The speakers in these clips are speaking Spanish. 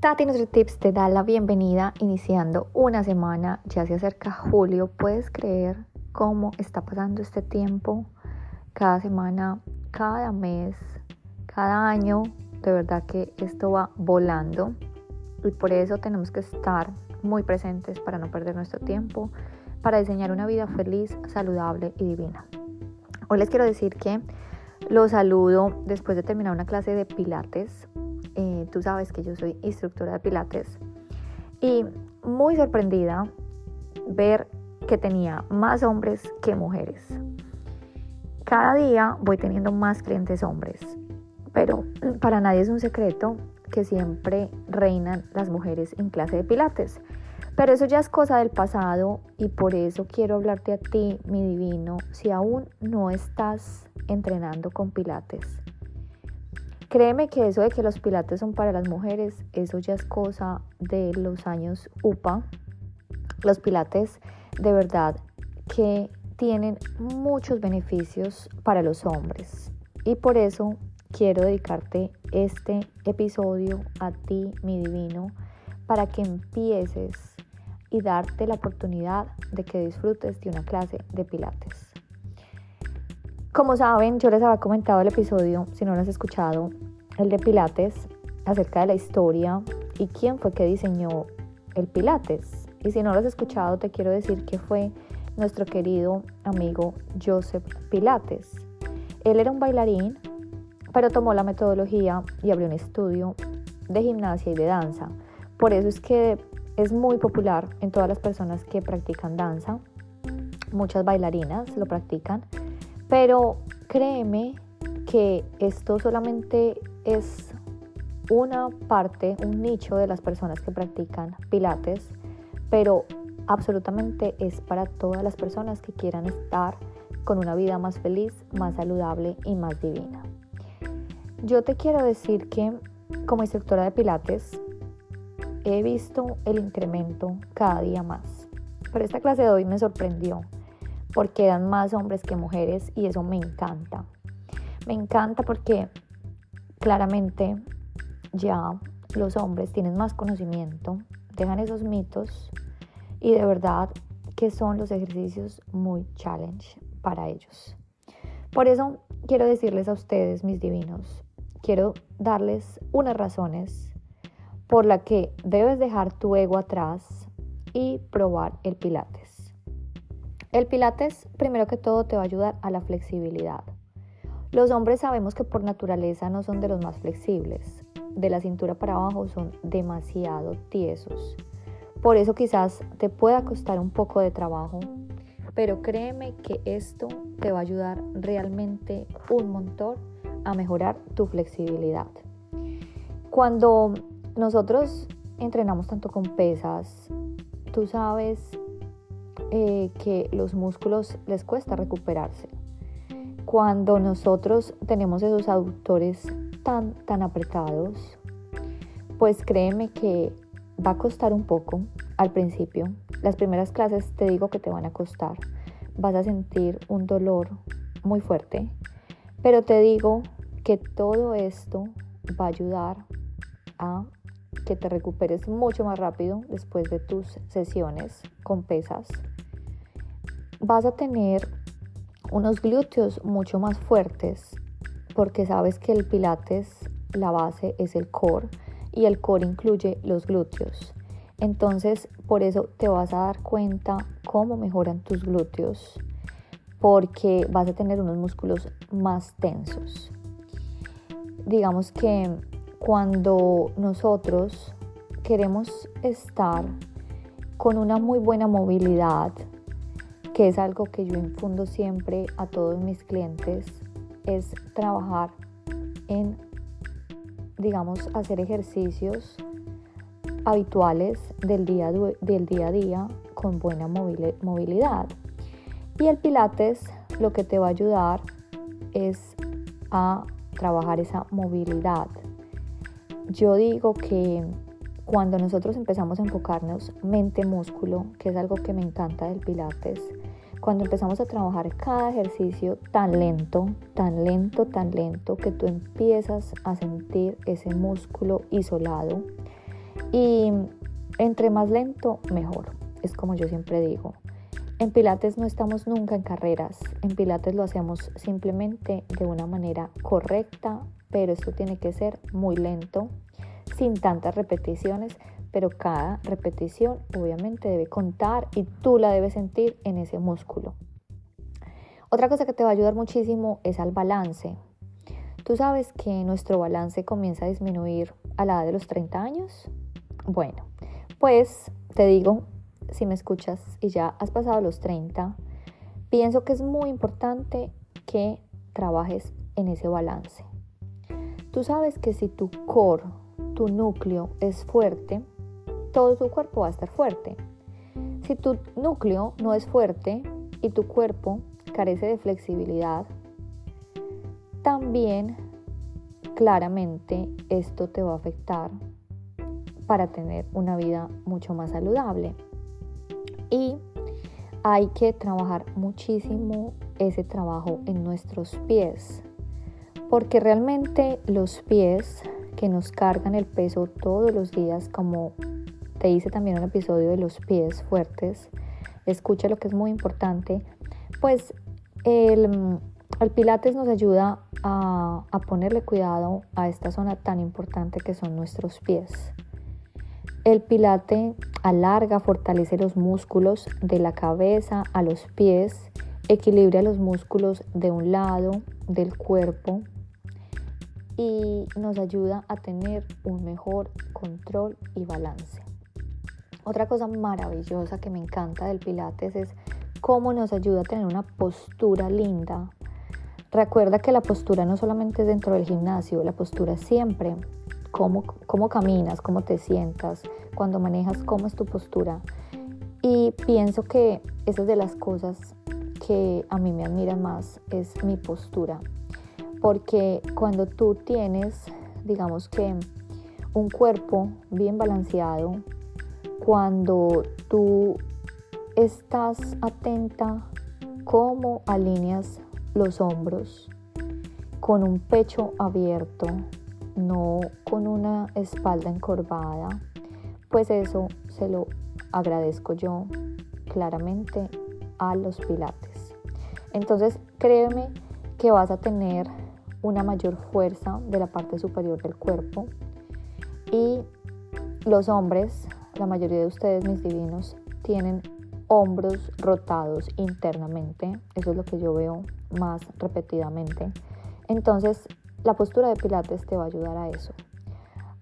Tati NutriTips te da la bienvenida iniciando una semana, ya se acerca julio, puedes creer cómo está pasando este tiempo, cada semana, cada mes, cada año, de verdad que esto va volando. Y por eso tenemos que estar muy presentes para no perder nuestro tiempo, para diseñar una vida feliz, saludable y divina. Hoy les quiero decir que los saludo después de terminar una clase de pilates tú sabes que yo soy instructora de pilates y muy sorprendida ver que tenía más hombres que mujeres. Cada día voy teniendo más clientes hombres, pero para nadie es un secreto que siempre reinan las mujeres en clase de pilates. Pero eso ya es cosa del pasado y por eso quiero hablarte a ti, mi divino, si aún no estás entrenando con pilates. Créeme que eso de que los pilates son para las mujeres, eso ya es cosa de los años UPA. Los pilates de verdad que tienen muchos beneficios para los hombres. Y por eso quiero dedicarte este episodio a ti, mi divino, para que empieces y darte la oportunidad de que disfrutes de una clase de pilates. Como saben, yo les había comentado el episodio, si no lo has escuchado, el de Pilates, acerca de la historia y quién fue que diseñó el Pilates. Y si no lo has escuchado, te quiero decir que fue nuestro querido amigo Joseph Pilates. Él era un bailarín, pero tomó la metodología y abrió un estudio de gimnasia y de danza. Por eso es que es muy popular en todas las personas que practican danza. Muchas bailarinas lo practican pero créeme que esto solamente es una parte, un nicho de las personas que practican pilates, pero absolutamente es para todas las personas que quieran estar con una vida más feliz, más saludable y más divina. Yo te quiero decir que como instructora de pilates he visto el incremento cada día más. Pero esta clase de hoy me sorprendió porque eran más hombres que mujeres y eso me encanta. Me encanta porque claramente ya los hombres tienen más conocimiento, dejan esos mitos y de verdad que son los ejercicios muy challenge para ellos. Por eso quiero decirles a ustedes, mis divinos, quiero darles unas razones por la que debes dejar tu ego atrás y probar el pilates. El pilates, primero que todo, te va a ayudar a la flexibilidad. Los hombres sabemos que por naturaleza no son de los más flexibles. De la cintura para abajo son demasiado tiesos. Por eso quizás te pueda costar un poco de trabajo, pero créeme que esto te va a ayudar realmente un montón a mejorar tu flexibilidad. Cuando nosotros entrenamos tanto con pesas, tú sabes eh, que los músculos les cuesta recuperarse. Cuando nosotros tenemos esos aductores tan, tan apretados, pues créeme que va a costar un poco al principio. Las primeras clases te digo que te van a costar. Vas a sentir un dolor muy fuerte, pero te digo que todo esto va a ayudar a que te recuperes mucho más rápido después de tus sesiones con pesas vas a tener unos glúteos mucho más fuertes porque sabes que el pilates, la base es el core y el core incluye los glúteos. Entonces, por eso te vas a dar cuenta cómo mejoran tus glúteos porque vas a tener unos músculos más tensos. Digamos que cuando nosotros queremos estar con una muy buena movilidad, que es algo que yo infundo siempre a todos mis clientes, es trabajar en, digamos, hacer ejercicios habituales del día, del día a día con buena movilidad. Y el Pilates lo que te va a ayudar es a trabajar esa movilidad. Yo digo que cuando nosotros empezamos a enfocarnos mente-músculo, que es algo que me encanta del Pilates, cuando empezamos a trabajar cada ejercicio tan lento, tan lento, tan lento, que tú empiezas a sentir ese músculo isolado, Y entre más lento, mejor. Es como yo siempre digo. En Pilates no estamos nunca en carreras. En Pilates lo hacemos simplemente de una manera correcta, pero esto tiene que ser muy lento, sin tantas repeticiones, pero cada repetición obviamente debe contar y tú la debes sentir en ese músculo. Otra cosa que te va a ayudar muchísimo es al balance. Tú sabes que nuestro balance comienza a disminuir a la edad de los 30 años. Bueno, pues te digo, si me escuchas y ya has pasado los 30, pienso que es muy importante que trabajes en ese balance. Tú sabes que si tu core, tu núcleo es fuerte, todo tu cuerpo va a estar fuerte. Si tu núcleo no es fuerte y tu cuerpo carece de flexibilidad, también claramente esto te va a afectar para tener una vida mucho más saludable. Y hay que trabajar muchísimo ese trabajo en nuestros pies, porque realmente los pies que nos cargan el peso todos los días, como te hice también un episodio de los pies fuertes, escucha lo que es muy importante, pues el, Pilates nos ayuda a, a ponerle cuidado a esta zona tan importante que son nuestros pies. El pilate alarga, fortalece los músculos de la cabeza a los pies, equilibra los músculos de un lado del cuerpo y nos ayuda a tener un mejor control y balance. Otra cosa maravillosa que me encanta del Pilates es cómo nos ayuda a tener una postura linda. Recuerda que la postura no solamente es dentro del gimnasio, la postura siempre. Cómo, cómo caminas, cómo te sientas, cuando manejas, cómo es tu postura. Y pienso que esa es de las cosas que a mí me admiran más, es mi postura. Porque cuando tú tienes, digamos que, un cuerpo bien balanceado, cuando tú estás atenta cómo alineas los hombros con un pecho abierto, no con una espalda encorvada, pues eso se lo agradezco yo claramente a los pilates. Entonces créeme que vas a tener una mayor fuerza de la parte superior del cuerpo y los hombres la mayoría de ustedes, mis divinos, tienen hombros rotados internamente. Eso es lo que yo veo más repetidamente. Entonces, la postura de Pilates te va a ayudar a eso,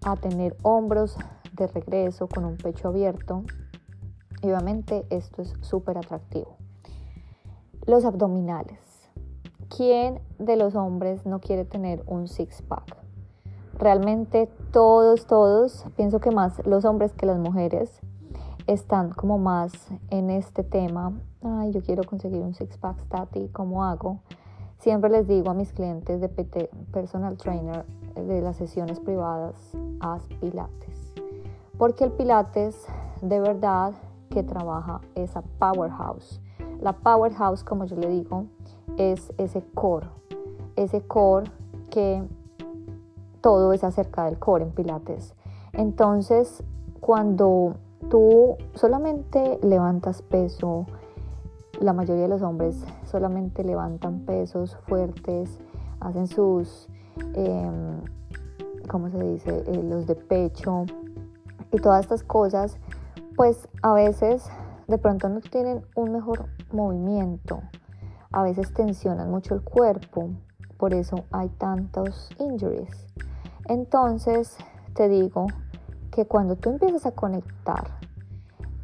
a tener hombros de regreso con un pecho abierto. Y obviamente esto es súper atractivo. Los abdominales. ¿Quién de los hombres no quiere tener un six-pack? Realmente todos, todos, pienso que más los hombres que las mujeres están como más en este tema. Ay, yo quiero conseguir un six pack stati, ¿cómo hago? Siempre les digo a mis clientes de PT, personal trainer de las sesiones privadas, haz pilates. Porque el pilates de verdad que trabaja esa powerhouse. La powerhouse, como yo le digo, es ese core. Ese core que todo es acerca del core en Pilates. Entonces, cuando tú solamente levantas peso, la mayoría de los hombres solamente levantan pesos fuertes, hacen sus, em, ¿cómo se dice?, eh, los de pecho y todas estas cosas, pues a veces de pronto no tienen un mejor movimiento, a veces tensionan mucho el cuerpo, por eso hay tantos injuries. Entonces te digo que cuando tú empiezas a conectar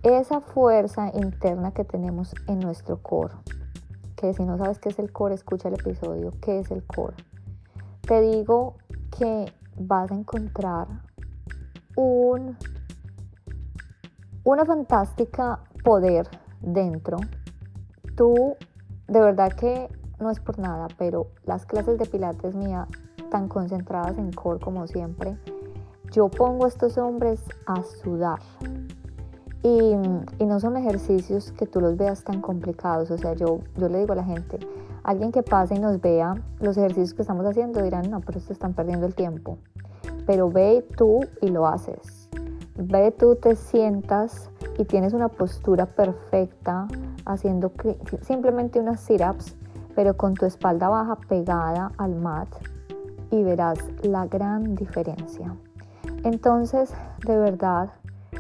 esa fuerza interna que tenemos en nuestro core, que si no sabes qué es el core, escucha el episodio, ¿qué es el core? Te digo que vas a encontrar un, una fantástica poder dentro. Tú, de verdad que no es por nada, pero las clases de pilates mía tan concentradas en core como siempre, yo pongo a estos hombres a sudar. Y, no son ejercicios que tú los veas tan complicados. O sea, yo, yo le digo a la gente, alguien que pase y nos vea los ejercicios que estamos haciendo dirán, no, pero se están perdiendo el tiempo. Pero ve tú y lo haces. Ve tú te sientas y tienes una postura perfecta haciendo simplemente unas sit-ups, pero con tu espalda baja pegada al mat y verás la gran diferencia. Entonces, de verdad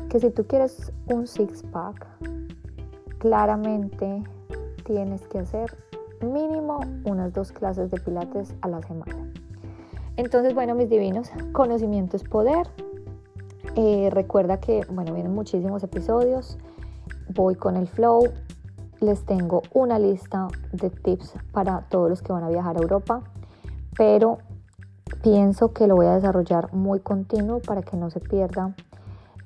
que si tú quieres un six-pack, claramente tienes que hacer mínimo unas dos clases de pilates a la semana. Entonces, bueno, mis divinos, conocimiento es poder. Eh, recuerda que, bueno, vienen muchísimos episodios. Voy con el flow. Les tengo una lista de tips para todos los que van a viajar a Europa, pero pienso que lo voy a desarrollar muy continuo para que no se pierda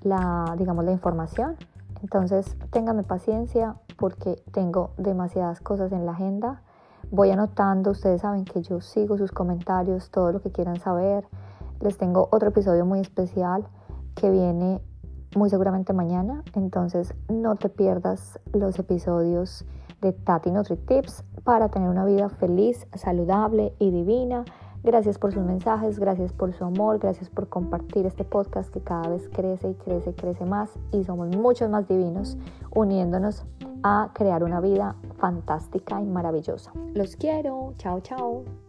la, digamos, la información. Entonces, ténganme paciencia porque tengo demasiadas cosas en la agenda. Voy anotando, ustedes saben que yo sigo sus comentarios, todo lo que quieran saber. Les tengo otro episodio muy especial que viene muy seguramente mañana, entonces no te pierdas los episodios de Tati Nutri Tips para tener una vida feliz, saludable y divina. Gracias por sus mensajes, gracias por su amor, gracias por compartir este podcast que cada vez crece y crece y crece más y somos muchos más divinos uniéndonos a crear una vida fantástica y maravillosa. Los quiero, chao chao.